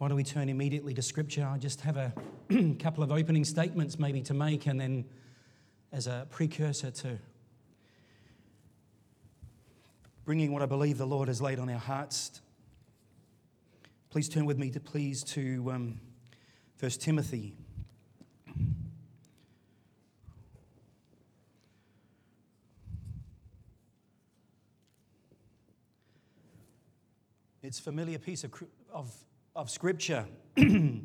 Why don't we turn immediately to Scripture? I just have a couple of opening statements maybe to make, and then as a precursor to bringing what I believe the Lord has laid on our hearts. Please turn with me to please to um, 1 Timothy. It's a familiar piece of, of, of scripture. now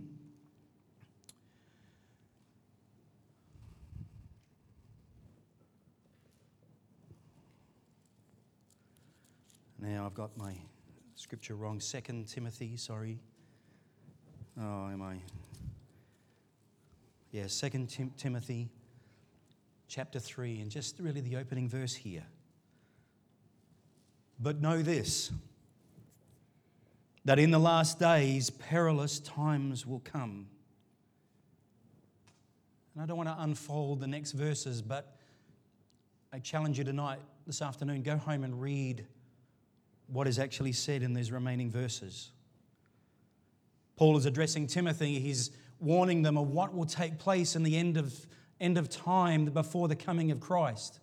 I've got my scripture wrong. Second Timothy, sorry. Oh, am I? Yeah, Second Tim- Timothy, chapter three, and just really the opening verse here. But know this that in the last days perilous times will come. And I don't want to unfold the next verses, but I challenge you tonight, this afternoon, go home and read what is actually said in these remaining verses. Paul is addressing Timothy. He's warning them of what will take place in the end of, end of time before the coming of Christ.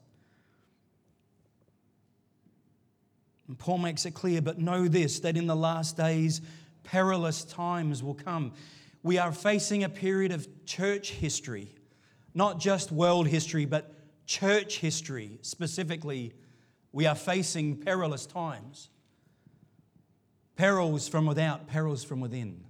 And Paul makes it clear, but know this that in the last days, perilous times will come. We are facing a period of church history, not just world history, but church history specifically. We are facing perilous times. Perils from without, perils from within.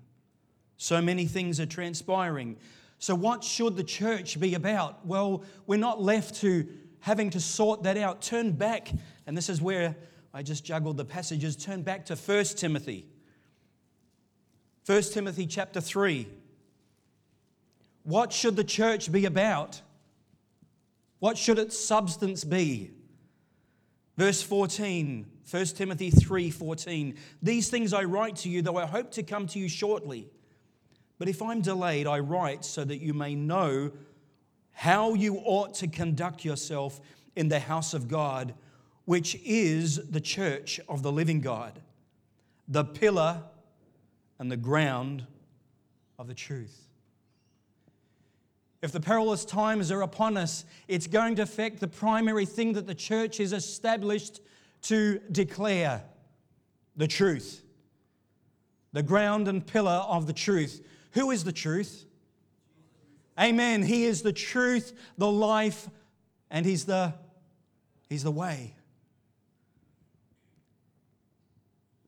So many things are transpiring. So, what should the church be about? Well, we're not left to having to sort that out. Turn back, and this is where I just juggled the passages. Turn back to 1 Timothy. 1 Timothy chapter 3. What should the church be about? What should its substance be? Verse 14, 1 Timothy 3:14. These things I write to you, though I hope to come to you shortly. But if I'm delayed, I write so that you may know how you ought to conduct yourself in the house of God which is the church of the living God, the pillar and the ground of the truth. If the perilous times are upon us, it's going to affect the primary thing that the church is established to declare the truth. The ground and pillar of the truth. Who is the truth? Amen. He is the truth, the life, and He's the, he's the way.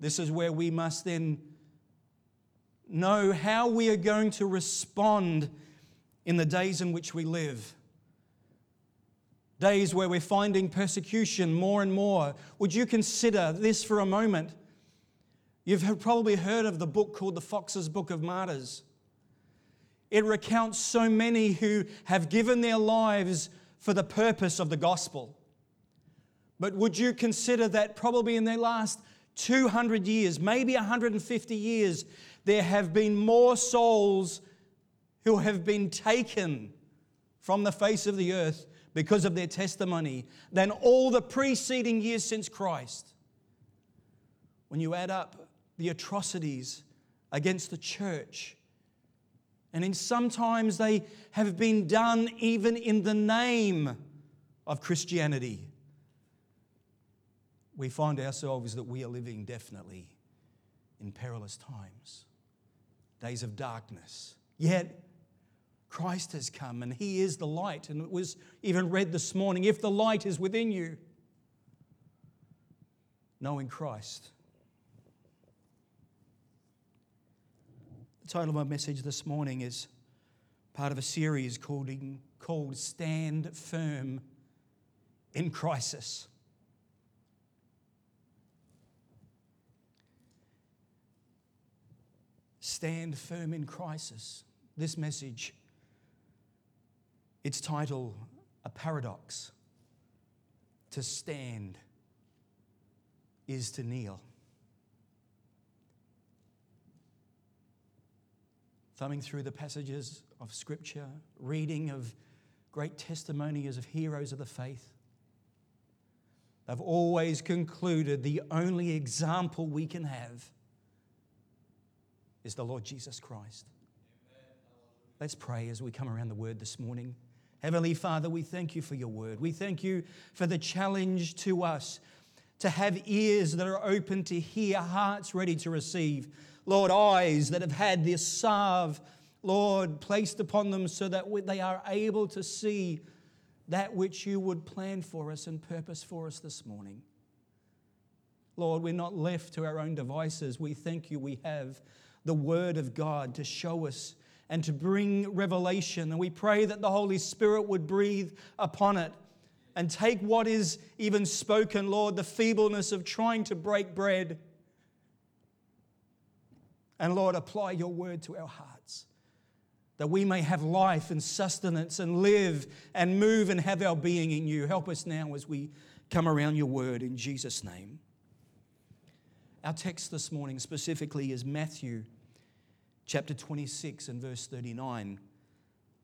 This is where we must then know how we are going to respond in the days in which we live. Days where we're finding persecution more and more. Would you consider this for a moment? You've probably heard of the book called The Foxe's Book of Martyrs. It recounts so many who have given their lives for the purpose of the gospel. But would you consider that probably in their last 200 years, maybe 150 years, there have been more souls who have been taken from the face of the earth because of their testimony than all the preceding years since Christ. When you add up the atrocities against the church, and in sometimes they have been done even in the name of Christianity we find ourselves that we are living definitely in perilous times, days of darkness. Yet, Christ has come and He is the light. And it was even read this morning if the light is within you, knowing Christ. The title of my message this morning is part of a series called, called Stand Firm in Crisis. Stand firm in crisis. This message, its title, A Paradox. To stand is to kneel. Thumbing through the passages of Scripture, reading of great testimonies of heroes of the faith, they've always concluded the only example we can have is the Lord Jesus Christ. Let's pray as we come around the word this morning. Heavenly Father, we thank you for your word. We thank you for the challenge to us to have ears that are open to hear, hearts ready to receive. Lord, eyes that have had this salve, Lord, placed upon them so that they are able to see that which you would plan for us and purpose for us this morning. Lord, we're not left to our own devices. We thank you we have the Word of God to show us and to bring revelation. And we pray that the Holy Spirit would breathe upon it and take what is even spoken, Lord, the feebleness of trying to break bread. And Lord, apply your word to our hearts that we may have life and sustenance and live and move and have our being in you. Help us now as we come around your word in Jesus' name. Our text this morning specifically is Matthew chapter 26 and verse 39.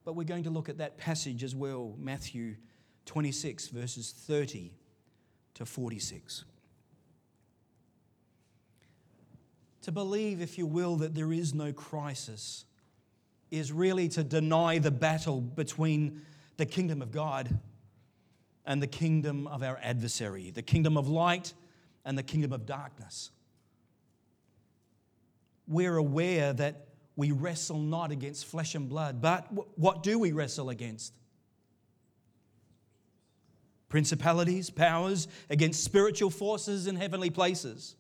But we're going to look at that passage as well, Matthew 26, verses 30 to 46. To believe, if you will, that there is no crisis is really to deny the battle between the kingdom of God and the kingdom of our adversary, the kingdom of light and the kingdom of darkness. We're aware that we wrestle not against flesh and blood, but what do we wrestle against? Principalities, powers, against spiritual forces in heavenly places.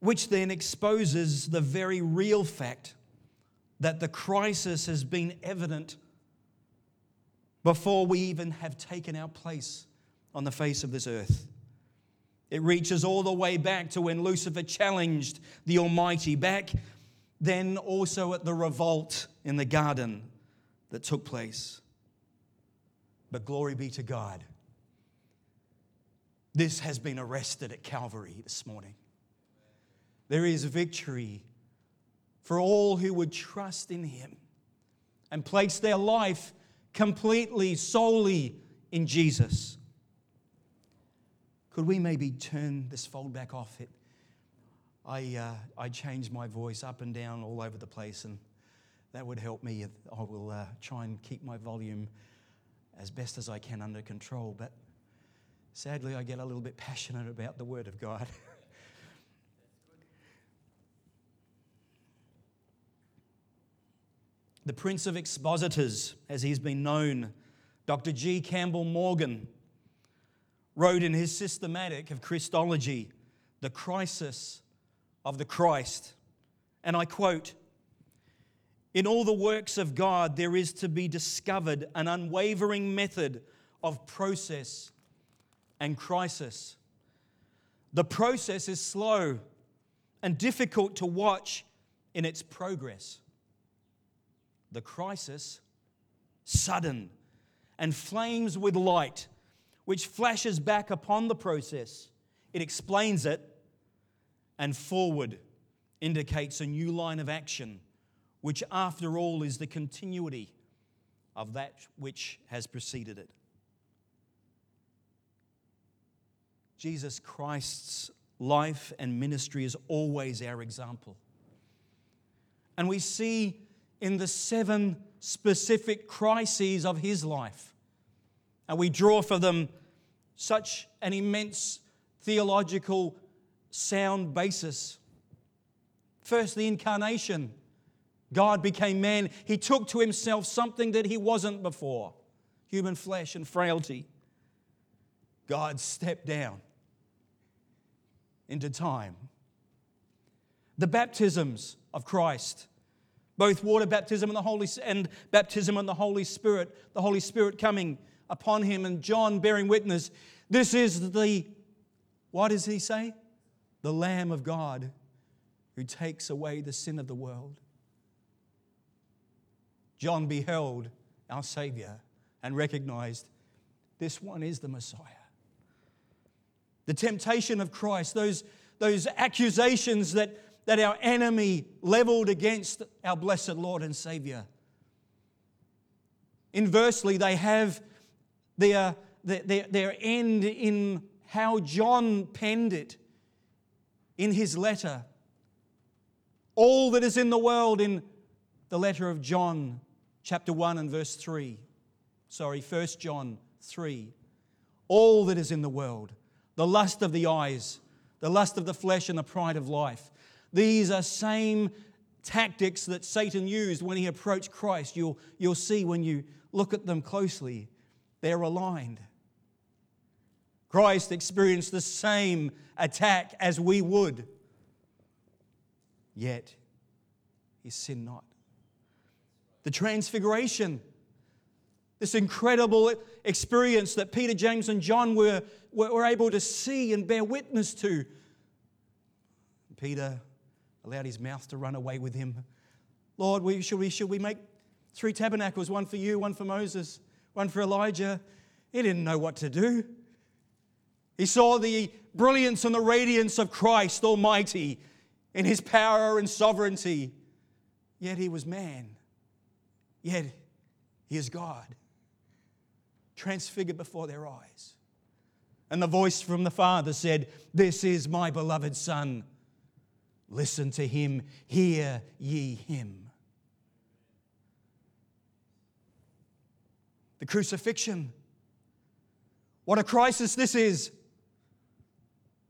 which then exposes the very real fact that the crisis has been evident before we even have taken our place on the face of this earth. It reaches all the way back to when Lucifer challenged the Almighty, back then also at the revolt in the garden that took place. But glory be to God. This has been arrested at Calvary this morning there is victory for all who would trust in Him and place their life completely, solely in Jesus. Could we maybe turn this fold back off it? I, uh, I changed my voice up and down all over the place, and that would help me. I will uh, try and keep my volume as best as I can under control. But sadly, I get a little bit passionate about the Word of God. the Prince of Expositors, as he's been known, Dr. G. Campbell Morgan, wrote in his systematic of Christology, The Crisis of the Christ. And I quote, in all the works of God, there is to be discovered an unwavering method of process and crisis. The process is slow and difficult to watch in its progress the crisis sudden and flames with light, which flashes back upon the process. It explains it, and forward indicates a new line of action, which, after all, is the continuity of that which has preceded it. Jesus Christ's life and ministry is always our example. And we see in the seven specific crises of his life. And we draw for them such an immense theological sound basis. First, the incarnation. God became man. He took to himself something that he wasn't before human flesh and frailty. God stepped down into time. The baptisms of Christ both water baptism and the Holy and baptism and the Holy Spirit, the Holy Spirit coming upon him and John bearing witness. This is the what does he say? The Lamb of God who takes away the sin of the world. John beheld our Savior and recognized this one is the Messiah. The temptation of Christ, those, those accusations that that our enemy leveled against our blessed Lord and Savior. Inversely, they have their, their, their end in how John penned it in his letter, all that is in the world in the letter of John, chapter 1 and verse 3. Sorry, 1 John 3. All that is in the world, the lust of the eyes, the lust of the flesh, and the pride of life. These are same tactics that Satan used when he approached Christ. You'll, you'll see when you look at them closely, they're aligned. Christ experienced the same attack as we would, yet he sinned not. The transfiguration, this incredible experience that Peter, James, and John were, were able to see and bear witness to. Peter allowed his mouth to run away with him. Lord, we, should, we, should we make three tabernacles one for you, one for Moses, one for Elijah? He didn't know what to do. He saw the brilliance and the radiance of Christ Almighty in his power and sovereignty. Yet he was man. Yet he is God, transfigured before their eyes. And the voice from the Father said, This is my beloved Son. Listen to him, hear ye him. The crucifixion. What a crisis this is.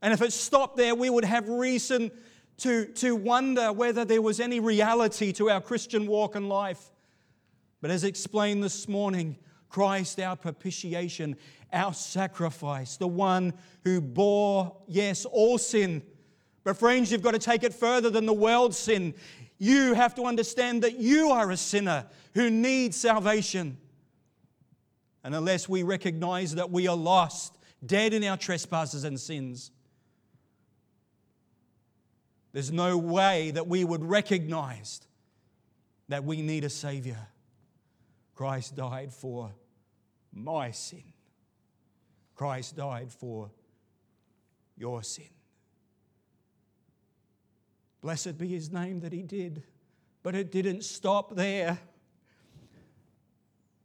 And if it stopped there, we would have reason to, to wonder whether there was any reality to our Christian walk and life. But as explained this morning, Christ, our propitiation, our sacrifice, the one who bore, yes, all sin. But, friends, you've got to take it further than the world's sin. You have to understand that you are a sinner who needs salvation. And unless we recognize that we are lost, dead in our trespasses and sins, there's no way that we would recognize that we need a Savior. Christ died for my sin. Christ died for your sin. Blessed be his name that he did. But it didn't stop there.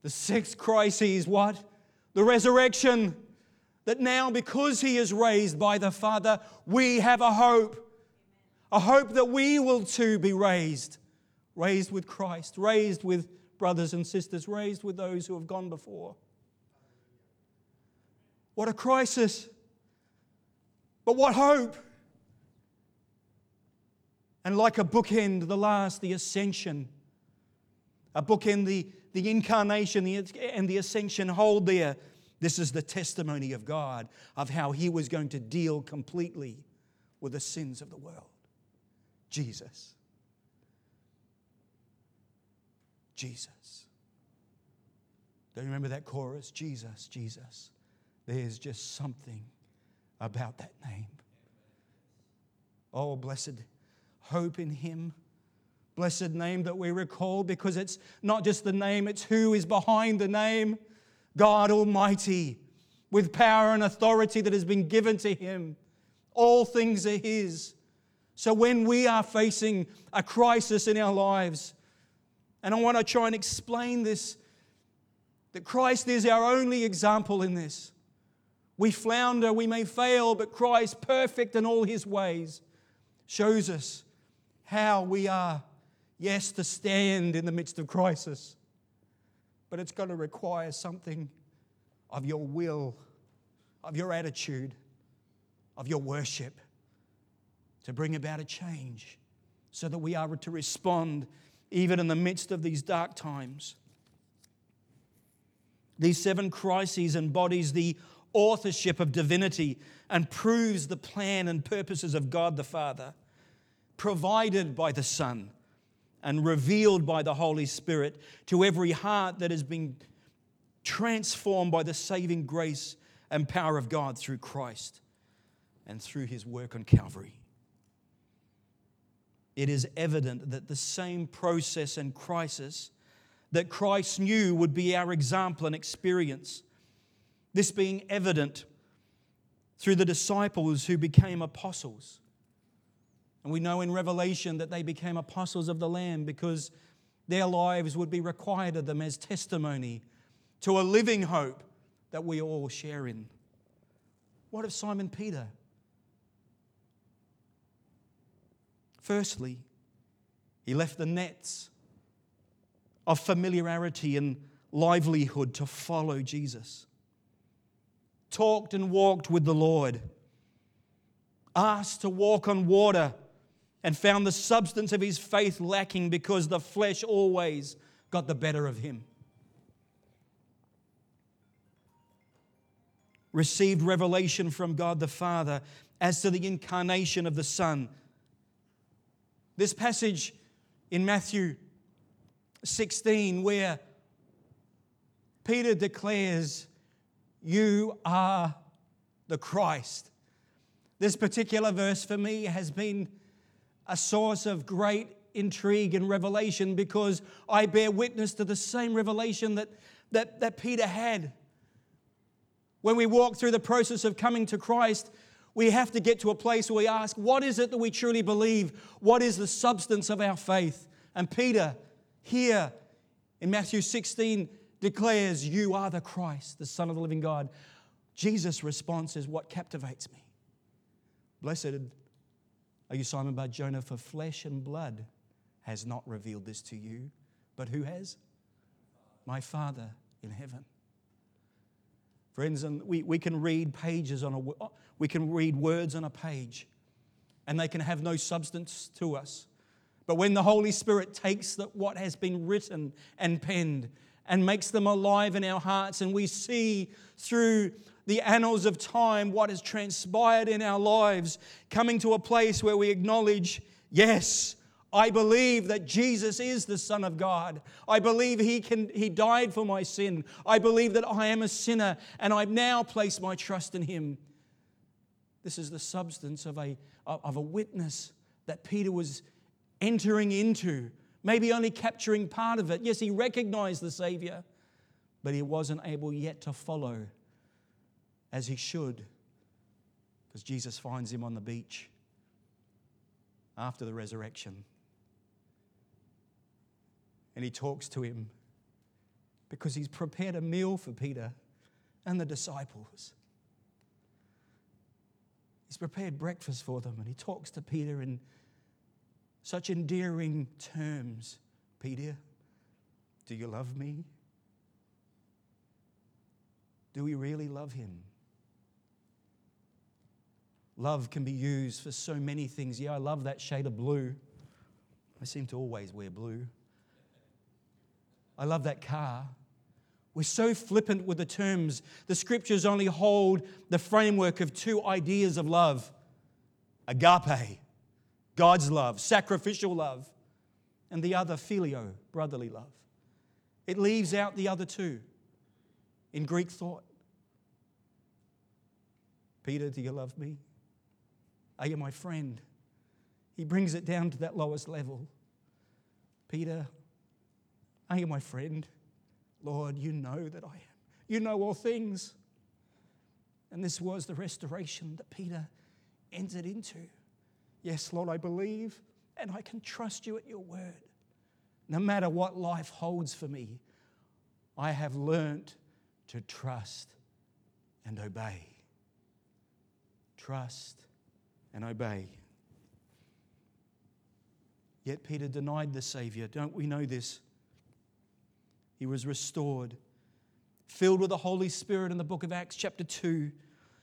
The sixth crisis, what? The resurrection. That now, because he is raised by the Father, we have a hope. A hope that we will too be raised. Raised with Christ, raised with brothers and sisters, raised with those who have gone before. What a crisis! But what hope! And like a bookend, the last, the ascension. A bookend, the, the incarnation and the ascension hold there. This is the testimony of God of how He was going to deal completely with the sins of the world. Jesus. Jesus. Don't you remember that chorus? Jesus, Jesus. There's just something about that name. Oh, blessed hope in Him. Blessed name that we recall because it's not just the name, it's who is behind the name. God Almighty, with power and authority that has been given to Him. All things are His. So when we are facing a crisis in our lives, and I want to try and explain this that Christ is our only example in this. We flounder, we may fail, but Christ, perfect in all his ways, shows us how we are, yes, to stand in the midst of crisis. But it's going to require something of your will, of your attitude, of your worship to bring about a change so that we are to respond even in the midst of these dark times. These seven crises embodies the authorship of divinity and proves the plan and purposes of God the Father, provided by the Son and revealed by the Holy Spirit to every heart that has been transformed by the saving grace and power of God through Christ and through his work on Calvary it is evident that the same process and crisis that Christ knew would be our example and experience. This being evident through the disciples who became apostles. And we know in Revelation that they became apostles of the Lamb because their lives would be required of them as testimony to a living hope that we all share in. What of Simon Peter? Firstly, he left the nets of familiarity and livelihood to follow Jesus. Talked and walked with the Lord. Asked to walk on water and found the substance of his faith lacking because the flesh always got the better of him. Received revelation from God the Father as to the incarnation of the Son. This passage in Matthew 16, where Peter declares, You are the Christ. This particular verse for me has been a source of great intrigue and revelation because I bear witness to the same revelation that, that, that Peter had. When we walk through the process of coming to Christ, we have to get to a place where we ask, What is it that we truly believe? What is the substance of our faith? And Peter, here in Matthew 16, declares, You are the Christ, the Son of the living God. Jesus' response is what captivates me. Blessed are you, Simon Bar Jonah, for flesh and blood has not revealed this to you, but who has? My Father in heaven. Friends, and we, we can read pages on a oh, we can read words on a page, and they can have no substance to us. But when the Holy Spirit takes the, what has been written and penned and makes them alive in our hearts, and we see through the annals of time what has transpired in our lives, coming to a place where we acknowledge, yes, I believe that Jesus is the Son of God. I believe he, can, he died for my sin. I believe that I am a sinner and I've now place my trust in Him. This is the substance of a, of a witness that Peter was entering into, maybe only capturing part of it. Yes, he recognized the Savior, but he wasn't able yet to follow as he should because Jesus finds him on the beach after the resurrection. And he talks to him because he's prepared a meal for Peter and the disciples. He's prepared breakfast for them and he talks to Peter in such endearing terms. Peter, do you love me? Do we really love him? Love can be used for so many things. Yeah, I love that shade of blue. I seem to always wear blue. I love that car. We're so flippant with the terms. The scriptures only hold the framework of two ideas of love agape, God's love, sacrificial love, and the other, phileo, brotherly love. It leaves out the other two in Greek thought. Peter, do you love me? Are you my friend? He brings it down to that lowest level. Peter, are you my friend? Lord, you know that I am. You know all things. And this was the restoration that Peter entered into. Yes, Lord, I believe and I can trust you at your word. No matter what life holds for me, I have learnt to trust and obey. Trust and obey. Yet Peter denied the Savior. Don't we know this? He was restored, filled with the Holy Spirit in the book of Acts, chapter 2.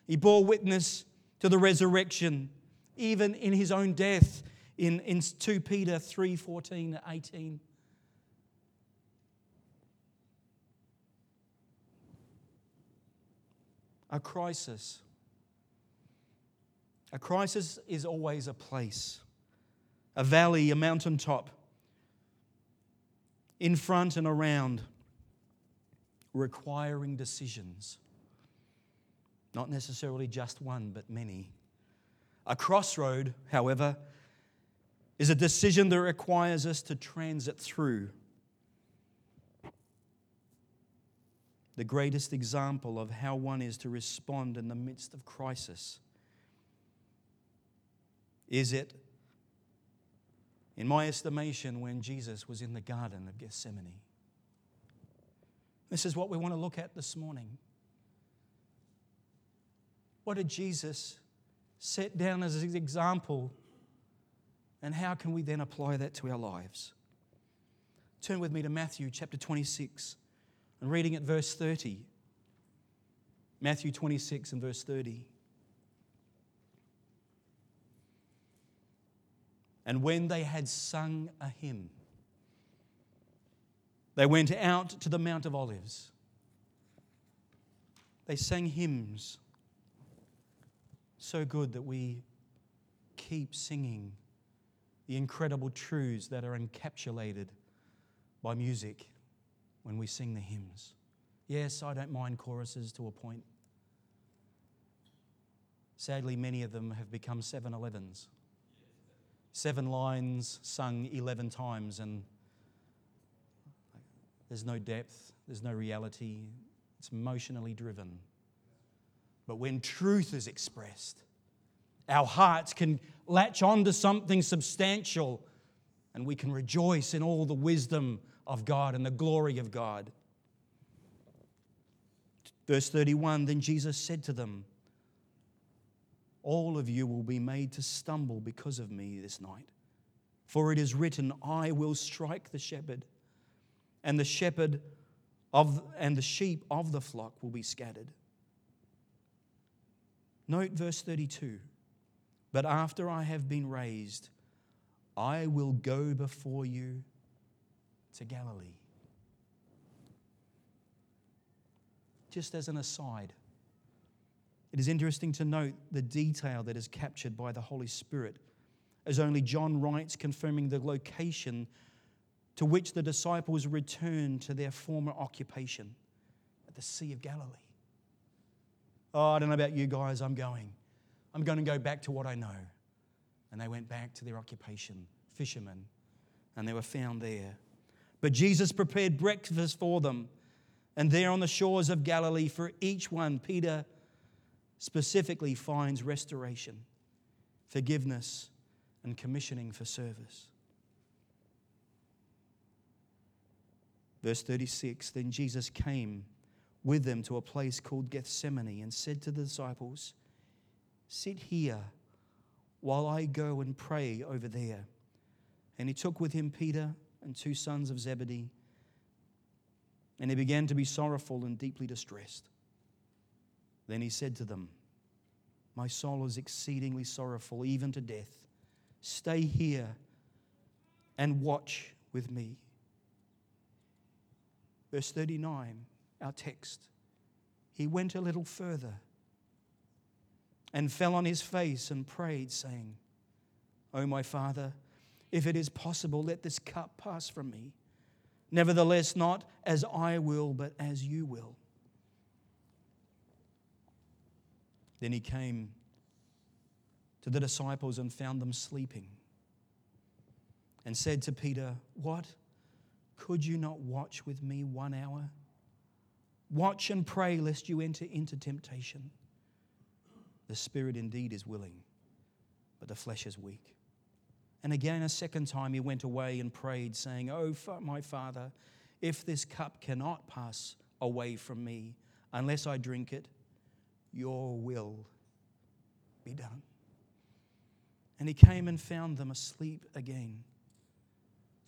He bore witness to the resurrection, even in his own death, in, in 2 Peter 3 14 18. A crisis a crisis is always a place, a valley, a mountaintop, in front and around, requiring decisions. Not necessarily just one, but many. A crossroad, however, is a decision that requires us to transit through. The greatest example of how one is to respond in the midst of crisis is it, in my estimation, when Jesus was in the Garden of Gethsemane? This is what we want to look at this morning. What did Jesus set down as his example And how can we then apply that to our lives? Turn with me to Matthew chapter 26 and reading at verse 30. Matthew 26 and verse 30. And when they had sung a hymn, they went out to the Mount of Olives. They sang hymns so good that we keep singing the incredible truths that are encapsulated by music when we sing the hymns. Yes, I don't mind choruses to a point. Sadly, many of them have become 7 Elevens. Seven lines sung 11 times, and there's no depth, there's no reality, it's emotionally driven. But when truth is expressed, our hearts can latch onto something substantial and we can rejoice in all the wisdom of God and the glory of God. Verse 31 Then Jesus said to them, All of you will be made to stumble because of me this night. For it is written, I will strike the shepherd, and the shepherd of and the sheep of the flock will be scattered. Note verse 32. But after I have been raised, I will go before you to Galilee. Just as an aside, it is interesting to note the detail that is captured by the Holy Spirit, as only John writes, confirming the location to which the disciples returned to their former occupation at the Sea of Galilee. Oh, I don't know about you guys, I'm going. I'm going to go back to what I know. And they went back to their occupation, fishermen, and they were found there. But Jesus prepared breakfast for them. And there on the shores of Galilee, for each one, Peter specifically finds restoration, forgiveness, and commissioning for service. Verse 36 Then Jesus came with them to a place called Gethsemane and said to the disciples, Sit here while I go and pray over there. And he took with him Peter and two sons of Zebedee, and he began to be sorrowful and deeply distressed. Then he said to them, My soul is exceedingly sorrowful, even to death. Stay here and watch with me. Verse 39, our text. He went a little further and fell on his face and prayed, saying, O my Father, if it is possible, let this cup pass from me. Nevertheless, not as I will, but as you will. Then he came to the disciples and found them sleeping and said to Peter, What? Could you not watch with me one hour? Watch and pray lest you enter into temptation. The spirit indeed is willing, but the flesh is weak. And again, a second time, he went away and prayed, saying, Oh, my Father, if this cup cannot pass away from me unless I drink it, your will be done. And he came and found them asleep again,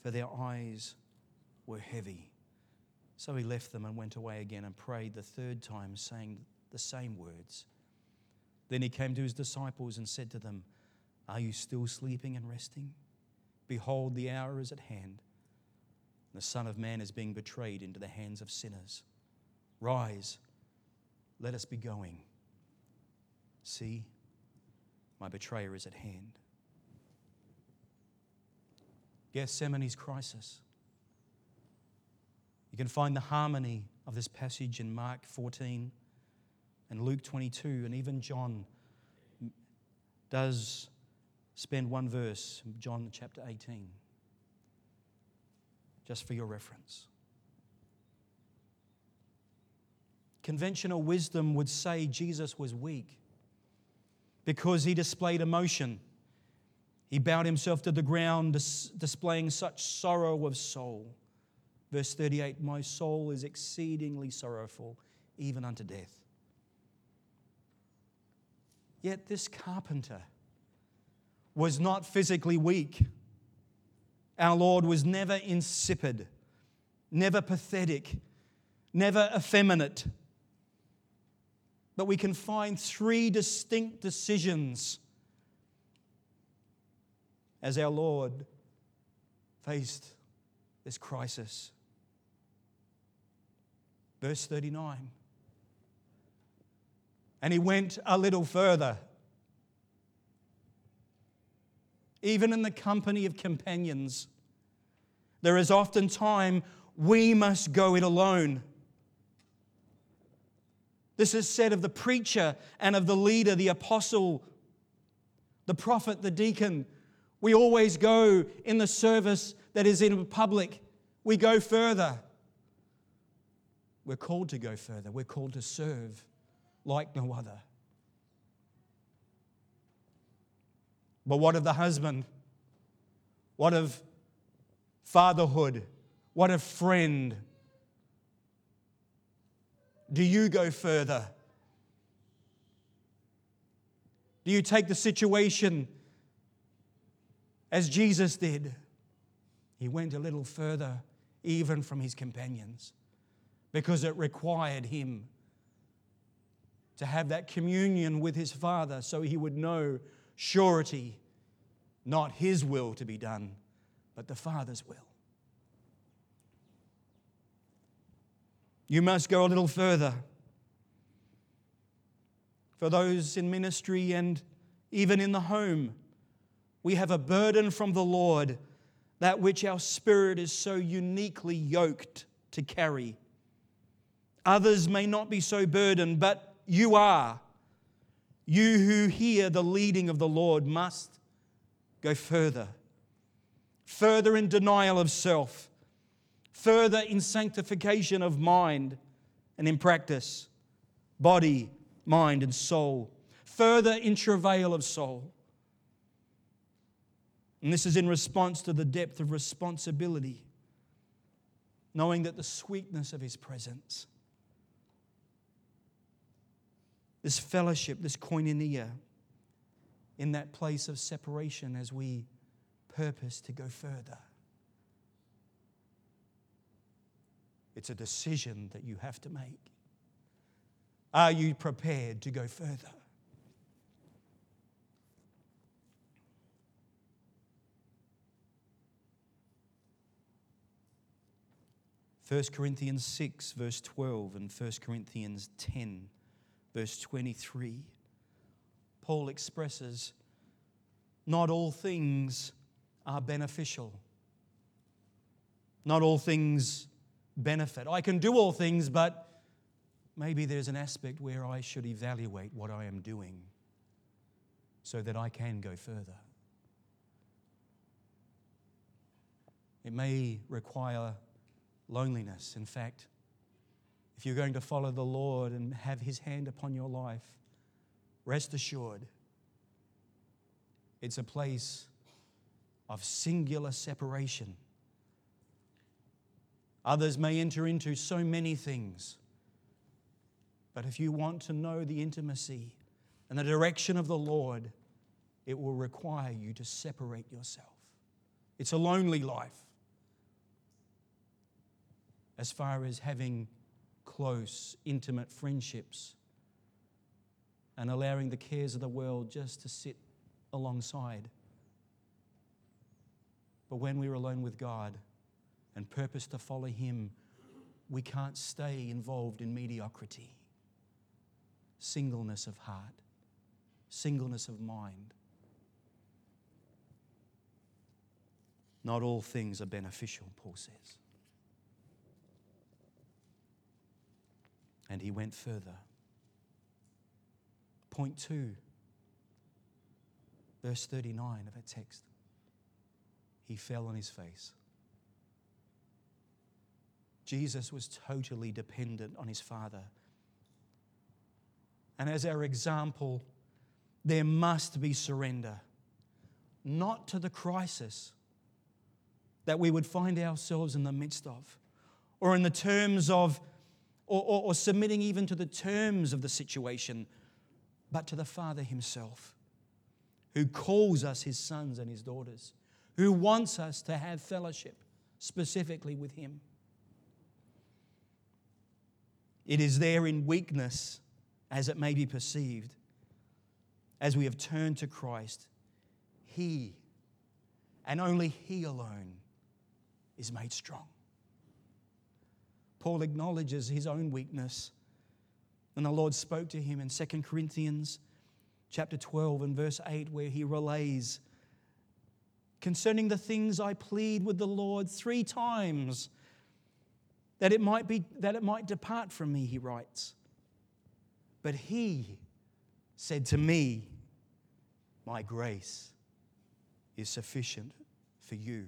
for their eyes were heavy. So he left them and went away again and prayed the third time, saying the same words. Then he came to his disciples and said to them, Are you still sleeping and resting? Behold, the hour is at hand. The Son of Man is being betrayed into the hands of sinners. Rise, let us be going. See, my betrayer is at hand. Gethsemane's crisis. You can find the harmony of this passage in Mark 14 and Luke 22, and even John does spend one verse, John chapter 18, just for your reference. Conventional wisdom would say Jesus was weak because he displayed emotion. He bowed himself to the ground, dis- displaying such sorrow of soul. Verse 38 My soul is exceedingly sorrowful, even unto death. Yet this carpenter was not physically weak. Our Lord was never insipid, never pathetic, never effeminate. But we can find three distinct decisions as our Lord faced this crisis. Verse 39. And he went a little further. Even in the company of companions, there is often time we must go it alone. This is said of the preacher and of the leader, the apostle, the prophet, the deacon. We always go in the service that is in public, we go further. We're called to go further. We're called to serve like no other. But what of the husband? What of fatherhood? What of friend? Do you go further? Do you take the situation as Jesus did? He went a little further, even from his companions, because it required him to have that communion with his Father so he would know surety, not his will to be done, but the Father's will. You must go a little further. For those in ministry and even in the home, we have a burden from the Lord, that which our spirit is so uniquely yoked to carry. Others may not be so burdened, but you are. You who hear the leading of the Lord must go further. Further in denial of self further in sanctification of mind and in practice, body, mind, and soul, further in travail of soul. And this is in response to the depth of responsibility, knowing that the sweetness of His presence, this fellowship, this koinonia, in that place of separation as we purpose to go further. It's a decision that you have to make. Are you prepared to go further? First Corinthians 6, verse 12, and 1 Corinthians 10, verse 23. Paul expresses not all things are beneficial. Not all things benefit. I can do all things, but maybe there's an aspect where I should evaluate what I am doing so that I can go further. It may require loneliness. In fact, if you're going to follow the Lord and have His hand upon your life, rest assured it's a place of singular separation Others may enter into so many things. But if you want to know the intimacy and the direction of the Lord, it will require you to separate yourself. It's a lonely life as far as having close, intimate friendships and allowing the cares of the world just to sit alongside. But when we're alone with God, and purpose to follow Him, we can't stay involved in mediocrity, singleness of heart, singleness of mind. Not all things are beneficial, Paul says. And he went further. Point two, verse 39 of our text. He fell on his face. Jesus was totally dependent on his Father. And as our example, there must be surrender, not to the crisis that we would find ourselves in the midst of, or in the terms of, or, or, or submitting even to the terms of the situation, but to the Father Himself. who calls us his sons and his daughters, who wants us to have fellowship specifically with him. It is there in weakness, as it may be perceived, as we have turned to Christ, He and only He alone is made strong. Paul acknowledges his own weakness, and the Lord spoke to him in 2 Corinthians chapter 12 and verse 8, where he relays concerning the things I plead with the Lord three times that it might be that it might depart from me he writes. But he said to me my grace is sufficient for you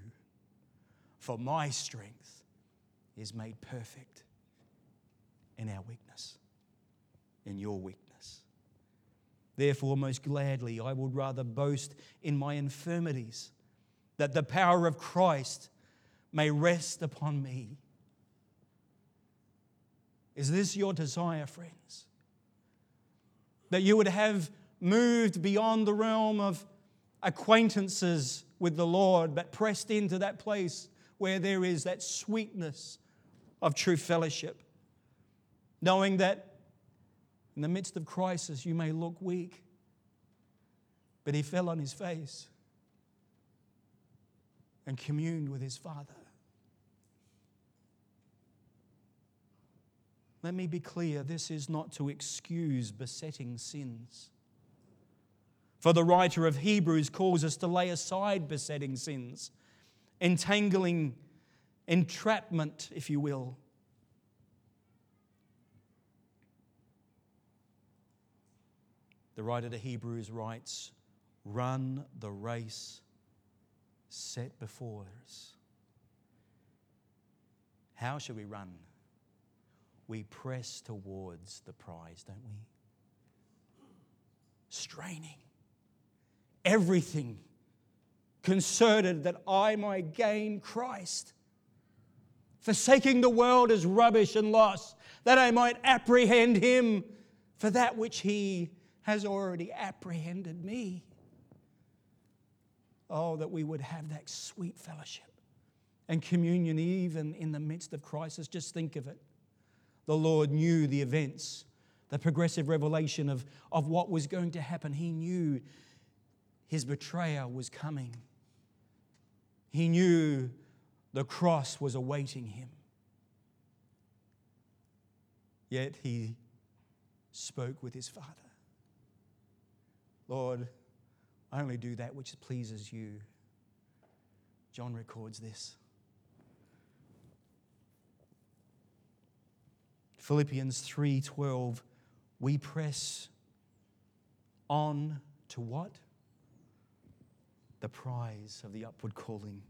for my strength is made perfect in our weakness in your weakness. Therefore most gladly i would rather boast in my infirmities that the power of christ may rest upon me is this your desire, friends? That you would have moved beyond the realm of acquaintances with the Lord, but pressed into that place where there is that sweetness of true fellowship. Knowing that in the midst of crisis, you may look weak, but he fell on his face and communed with his Father. Let me be clear this is not to excuse besetting sins. For the writer of Hebrews calls us to lay aside besetting sins, entangling entrapment, if you will. The writer to Hebrews writes, Run the race set before us. How shall we run? We press towards the prize, don't we? Straining. Everything concerted that I might gain Christ. Forsaking the world as rubbish and loss, that I might apprehend Him for that which He has already apprehended me. Oh, that we would have that sweet fellowship and communion even in the midst of crisis. Just think of it the Lord knew the events, the progressive revelation of, of what was going to happen. He knew his betrayer was coming, he knew the cross was awaiting him. Yet he spoke with his Father Lord, I only do that which pleases you. John records this. Philippians 3:12 we press on to what? The prize of the upward calling.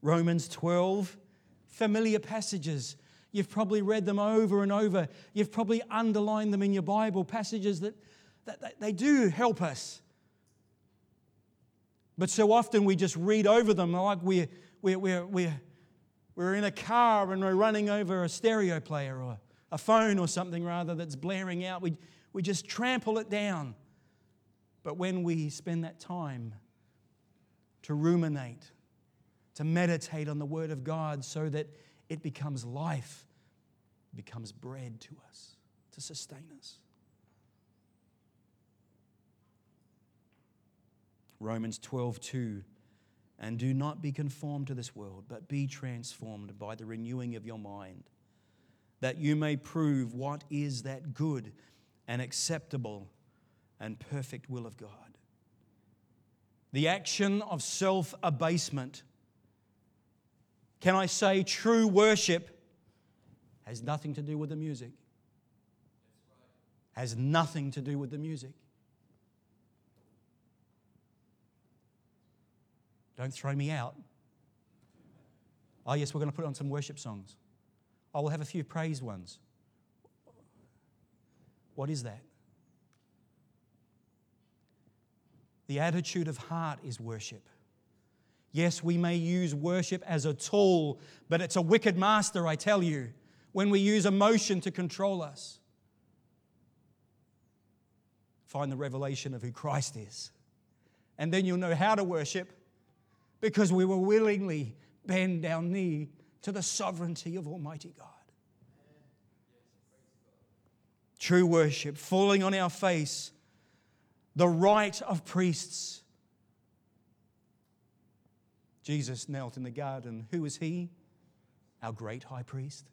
Romans 12 familiar passages. You've probably read them over and over. You've probably underlined them in your Bible, passages that, that, that they do help us. But so often we just read over them like we're, we're, we're, we're, we're in a car and we're running over a stereo player or a phone or something rather that's blaring out. We, we just trample it down. But when we spend that time to ruminate, to meditate on the Word of God so that it becomes life, becomes bread to us, to sustain us. Romans 12, 2. And do not be conformed to this world, but be transformed by the renewing of your mind that you may prove what is that good and acceptable and perfect will of God. The action of self abasement, can I say true worship, has nothing to do with the music. Has nothing to do with the music. Don't throw me out. Oh, yes, we're going to put on some worship songs. I will have a few praised ones. What is that? The attitude of heart is worship. Yes, we may use worship as a tool, but it's a wicked master, I tell you, when we use emotion to control us. Find the revelation of who Christ is And then you'll know how to worship because we will willingly bend our knee to the sovereignty of Almighty God. True worship, falling on our face, the right of priests. Jesus knelt in the garden. Who is he? Our great high priest.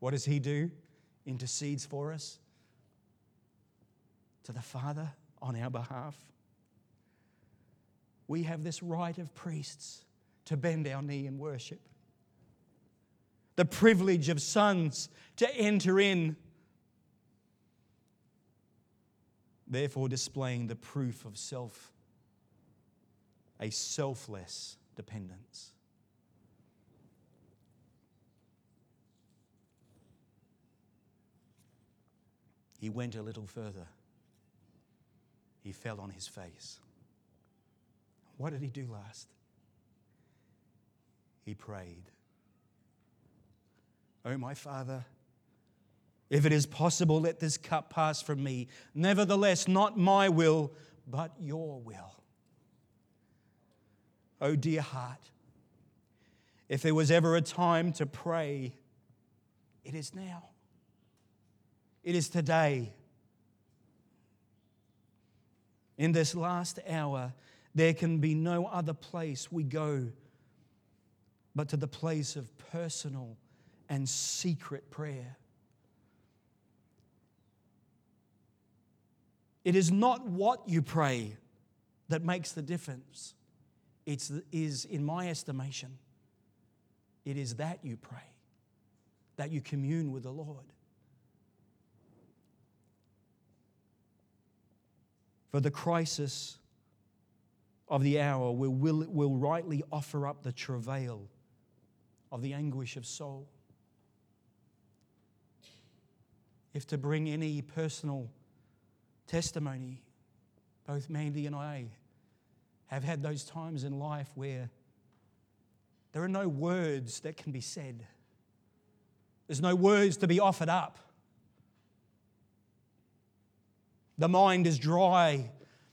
What does he do? Intercedes for us to the Father on our behalf. We have this right of priests to bend our knee and worship. The privilege of sons to enter in, therefore, displaying the proof of self, a selfless dependence. He went a little further. He fell on his face. What did he do last? He prayed. Oh, my Father, if it is possible, let this cup pass from me. Nevertheless, not my will, but your will. Oh, dear heart, if there was ever a time to pray, it is now. It is today. In this last hour, there can be no other place we go but to the place of personal and secret prayer. It is not what you pray that makes the difference. It is, in my estimation, it is that you pray, that you commune with the Lord. For the crisis of the hour will, will, will rightly offer up the travail of the anguish of soul. If to bring any personal testimony, both Mandy and I have had those times in life where there are no words that can be said. There's no words to be offered up. The mind is dry.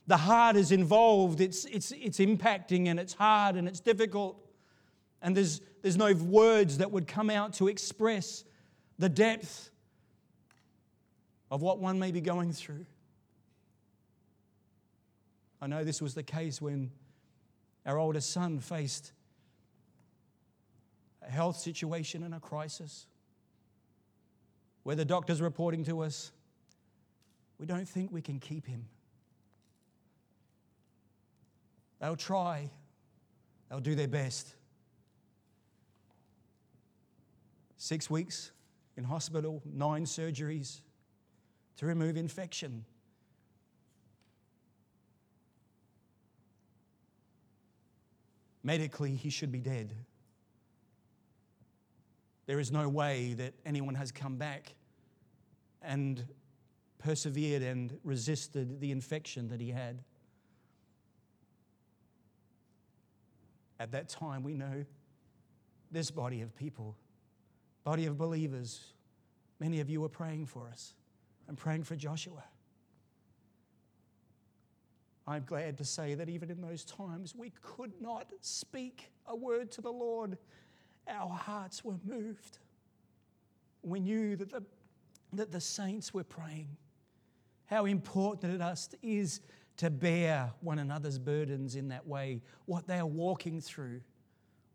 The heart is involved. It's, it's, it's impacting and it's hard and it's difficult. And there's, there's no words that would come out to express the depth of what one may be going through. I know this was the case when our oldest son faced a health situation and a crisis where the doctor's reporting to us, we don't think we can keep him. They'll try, they'll do their best. Six weeks in hospital, nine surgeries to remove infection. Medically, he should be dead. There is no way that anyone has come back and persevered and resisted the infection that he had. At that time, we know this body of people, body of believers, many of you were praying for us and praying for Joshua. I'm glad to say that even in those times, we could not speak a word to the Lord. Our hearts were moved. We knew that the, that the saints were praying how important it is to bear one another's burdens in that way, what they are walking through,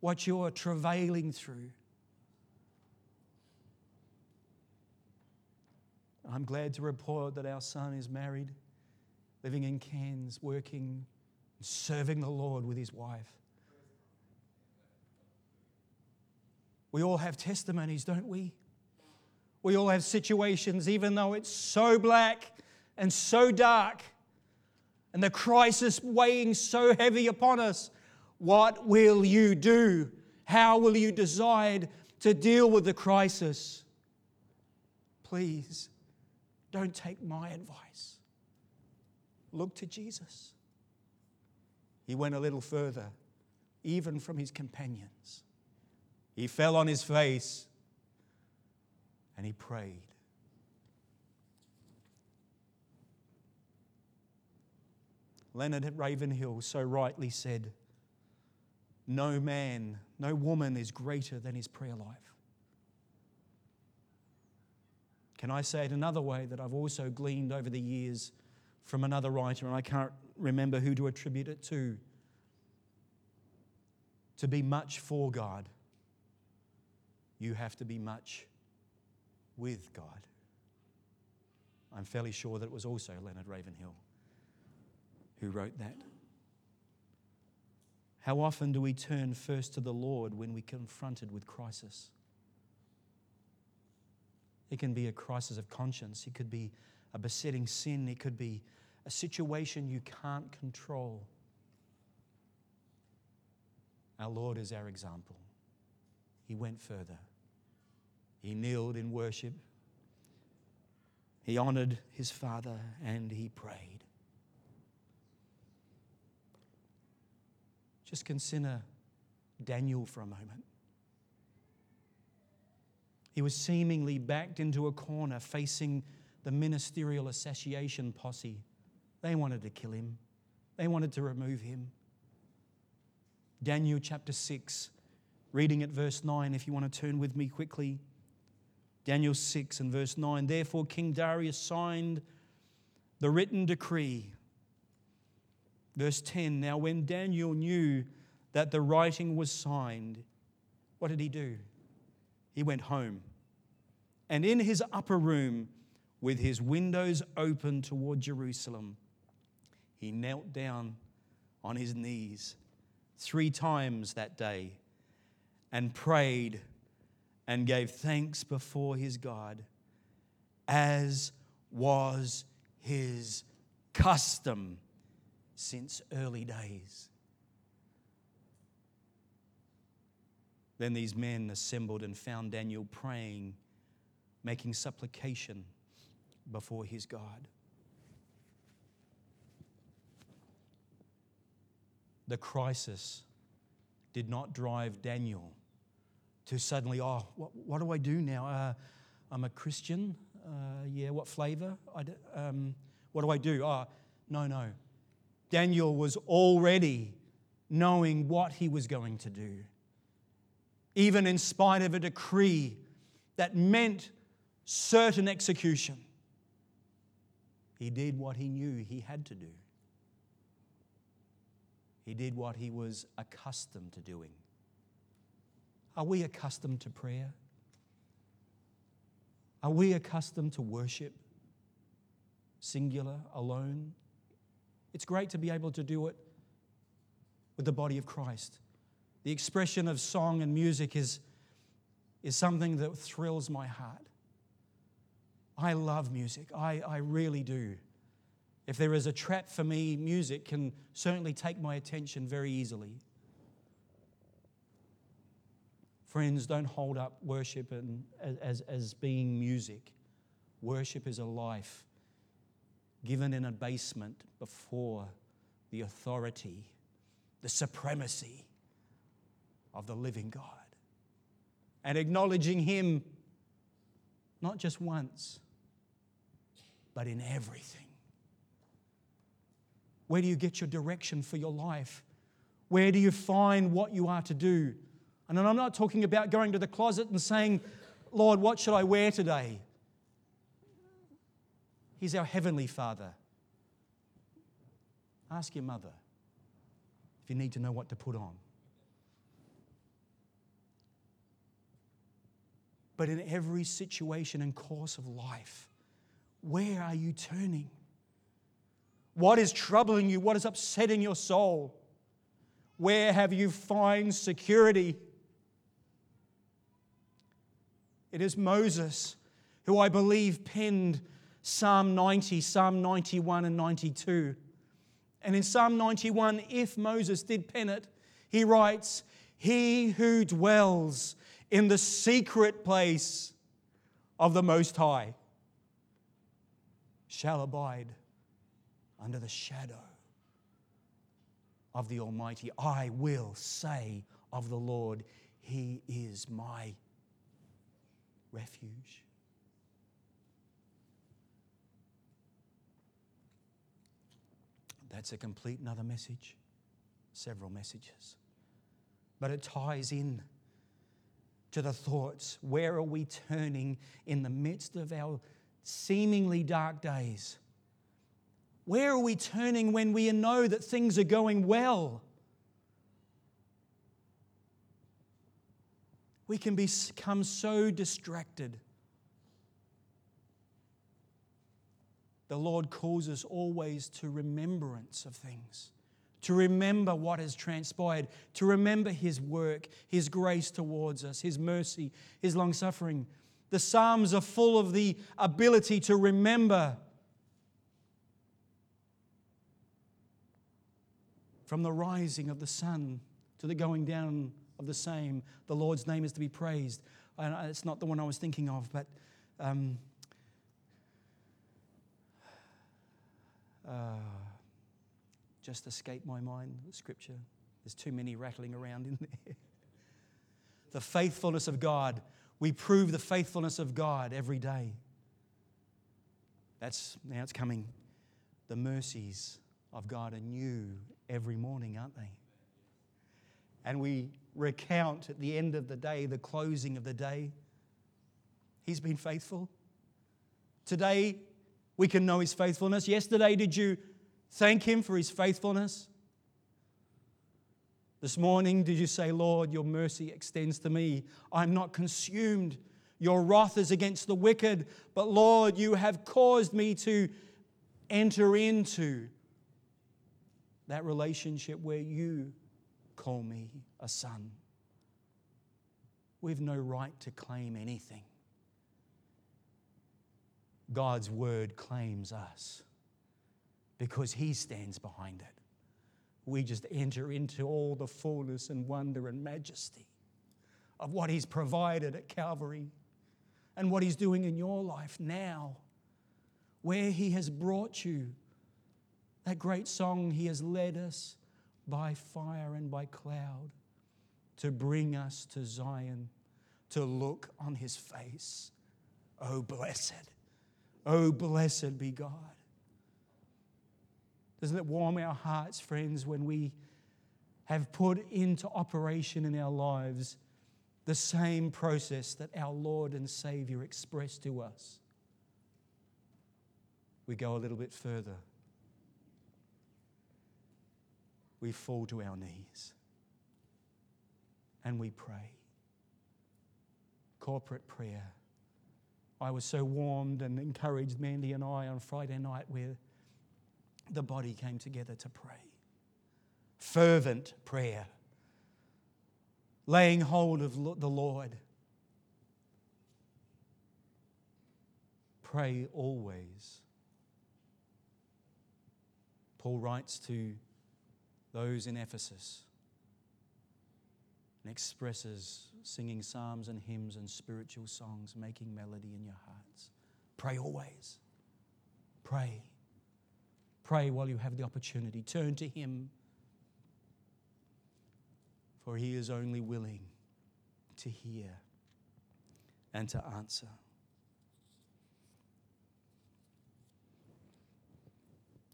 what you're travailing through. I'm glad to report that our son is married, living in Cairns, working, serving the Lord with his wife. We all have testimonies, don't we? We all have situations, even though it's so black and so dark, and the crisis weighing so heavy upon us, what will you do? How will you decide to deal with the crisis? Please don't take my advice. Look to Jesus. He went a little further, even from his companions. He fell on his face and he prayed. Leonard Ravenhill so rightly said, No man, no woman is greater than his prayer life. Can I say it another way that I've also gleaned over the years from another writer, and I can't remember who to attribute it to? To be much for God, you have to be much with God. I'm fairly sure that it was also Leonard Ravenhill who wrote that. How often do we turn first to the Lord when we're confronted with crisis? It can be a crisis of conscience, it could be a besetting sin, it could be a situation you can't control. Our Lord is our example. He went further. He kneeled in worship. He honored his Father and he prayed. Just consider Daniel for a moment. He was seemingly backed into a corner facing the ministerial assassination posse. They wanted to kill him, they wanted to remove him. Daniel chapter 6, reading at verse 9, if you want to turn with me quickly. Daniel 6 and verse 9. Therefore, King Darius signed the written decree. Verse 10 Now, when Daniel knew that the writing was signed, what did he do? He went home. And in his upper room, with his windows open toward Jerusalem, he knelt down on his knees three times that day and prayed and gave thanks before his God, as was his custom since early days. Then these men assembled and found Daniel praying, making supplication before his God. The crisis did not drive Daniel to suddenly, oh, what, what do I do now? Uh, I'm a Christian. Uh, yeah, what flavor? Um, what do I do? Oh, no, no. Daniel was already knowing what he was going to do even in spite of a decree that meant certain execution. He did what he knew he had to do. He did what he was accustomed to doing. Are we accustomed to prayer? Are we accustomed to worship? Singular, alone? It's great to be able to do it with the body of Christ. The expression of song and music is, is something that thrills my heart. I love music, I, I really do. If there is a trap for me, music can certainly take my attention very easily. Friends, don't hold up worship and, as, as being music. Worship is a life given in abasement before the authority, the supremacy, of the living God and acknowledging Him not just once, but in everything. Where do you get your direction for your life? Where do you find what you are to do? And I'm not talking about going to the closet and saying, Lord, what should I wear today? He's our Heavenly Father. Ask your mother if you need to know what to put on. But in every situation and course of life. Where are you turning? What is troubling you? What is upsetting your soul? Where have you found security? It is Moses who I believe penned Psalm 90, Psalm 91, and 92. And in Psalm 91, if Moses did pen it, he writes, He who dwells in the secret place of the Most High shall abide under the shadow of the Almighty. I will say of the Lord, He is my refuge. That's a complete another message, several messages. But it ties in to the thoughts where are we turning in the midst of our seemingly dark days? Where are we turning when we know that things are going well? We can become so distracted. The Lord calls us always to remembrance of things, to remember what has transpired, to remember His work, His grace towards us, His mercy, His long suffering. The Psalms are full of the ability to remember. From the rising of the sun to the going down of the same, the Lord's name is to be praised. And it's not the one I was thinking of, but um, uh, just escaped my mind, scripture. There's too many rattling around in there. the faithfulness of God. We prove the faithfulness of God every day. That's now it's coming. The mercies of God are new every morning, aren't they? And we recount at the end of the day, the closing of the day. He's been faithful. Today, we can know His faithfulness. Yesterday, did you thank Him for His faithfulness? This morning, did you say, Lord, your mercy extends to me? I'm not consumed. Your wrath is against the wicked, but Lord, you have caused me to enter into that relationship where you call me a son. We've no right to claim anything. God's word claims us because He stands behind it. We just enter into all the fullness and wonder and majesty of what He's provided at Calvary and what He's doing in your life now, where He has brought you. That great song, He has led us by fire and by cloud to bring us to Zion, to look on his face. Oh, blessed. Oh, blessed be God. Doesn't it warm our hearts, friends, when we have put into operation in our lives the same process that our Lord and Savior expressed to us? We go a little bit further we fall to our knees and we pray. Corporate prayer. I was so warmed and encouraged, Mandy and I, on Friday night where the body came together to pray. Fervent prayer. Laying hold of the Lord. Pray always. Paul writes to those in Ephesus and expresses singing psalms and hymns and spiritual songs, making melody in your hearts. Pray always. Pray. Pray while you have the opportunity. Turn to Him, for He is only willing to hear and to answer.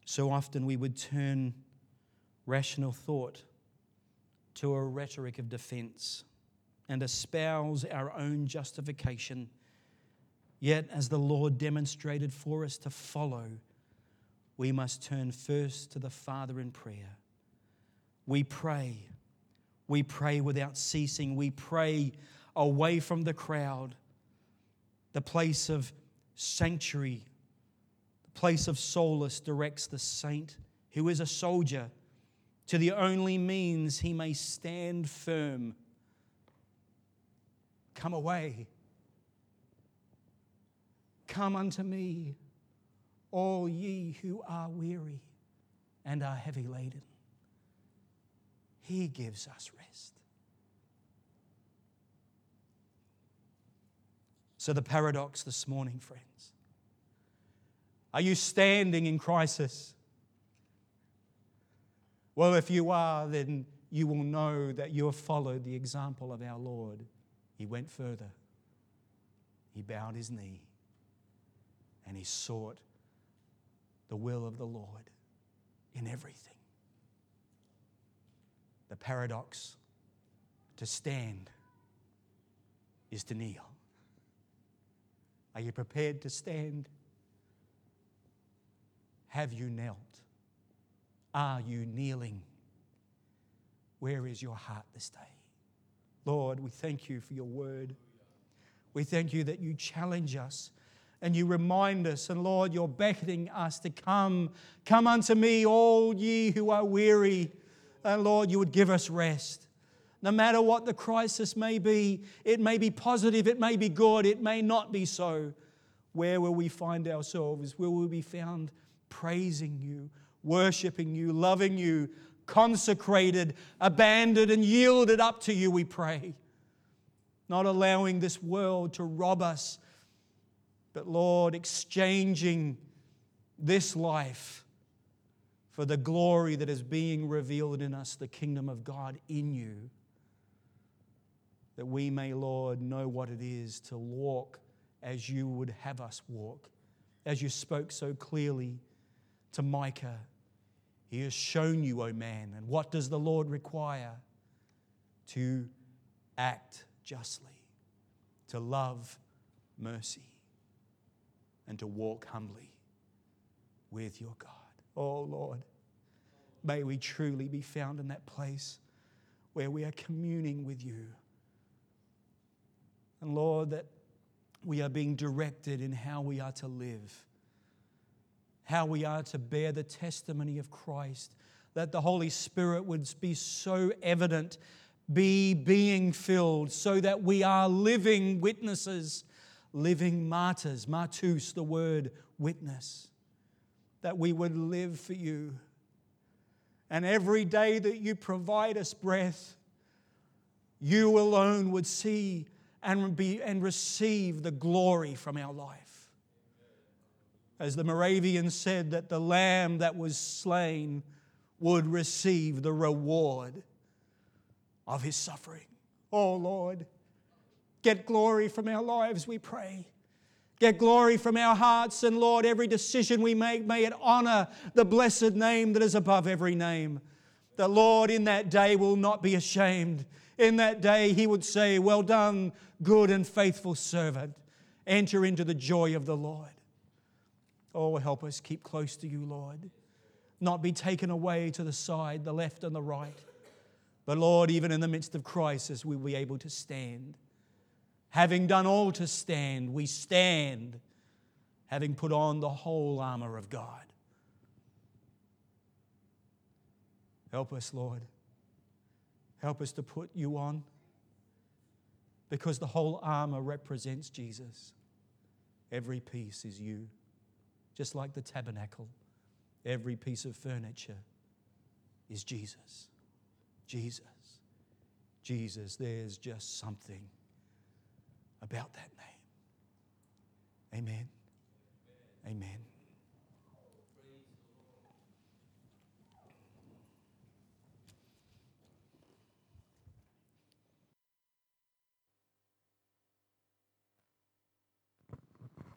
So often we would turn rational thought to a rhetoric of defense and espouse our own justification. Yet, as the Lord demonstrated for us to follow, we must turn first to the Father in prayer. We pray. We pray without ceasing. We pray away from the crowd, the place of sanctuary, the place of solace directs the saint who is a soldier to the only means he may stand firm. Come away. Come unto me, all ye who are weary and are heavy laden. He gives us rest. So, the paradox this morning, friends are you standing in crisis? Well, if you are, then you will know that you have followed the example of our Lord. He went further, he bowed his knee, and he sought the will of the Lord. in everything. The paradox to stand is to kneel. Are you prepared to stand? Have you knelt? Are you kneeling? Where is your heart this day? Lord, we thank you for your word. We thank you that you challenge us and you remind us. And Lord, you're beckoning us to come. Come unto me, all ye who are weary. And Lord, you would give us rest. No matter what the crisis may be, it may be positive, it may be good, it may not be so. Where will we find ourselves? Where will we be found praising you, worshiping you, loving you, consecrated, abandoned, and yielded up to you, we pray. Not allowing this world to rob us, but Lord, exchanging this life for the glory that is being revealed in us, the kingdom of God in you. That we may, Lord, know what it is to walk as you would have us walk, as you spoke so clearly to Micah he has shown you, O oh man. And what does the Lord require? To act justly, to love mercy, and to walk humbly with your God. Oh Lord, may we truly be found in that place where we are communing with you. And Lord, that we are being directed in how we are to live how we are to bear the testimony of Christ, that the Holy Spirit would be so evident, be being filled, so that we are living witnesses, living martyrs, martus, the word witness, that we would live for you. And every day that you provide us breath, you alone would see and, be, and receive the glory from our life as the Moravian said, that the lamb that was slain would receive the reward of his suffering. Oh Lord, get glory from our lives, we pray. Get glory from our hearts, and Lord, every decision we make, may it honor the blessed name that is above every name. The Lord in that day will not be ashamed. In that day, He would say, Well done, good and faithful servant. Enter into the joy of the Lord. Oh, help us keep close to you, Lord. Not be taken away to the side, the left and the right. But Lord, even in the midst of crisis, we will be able to stand. Having done all to stand, we stand, having put on the whole armor of God. Help us, Lord. Help us to put you on because the whole armor represents Jesus. Every piece is you just like the tabernacle, every piece of furniture is Jesus. Jesus. Jesus. There's just something about that name. Amen. Amen.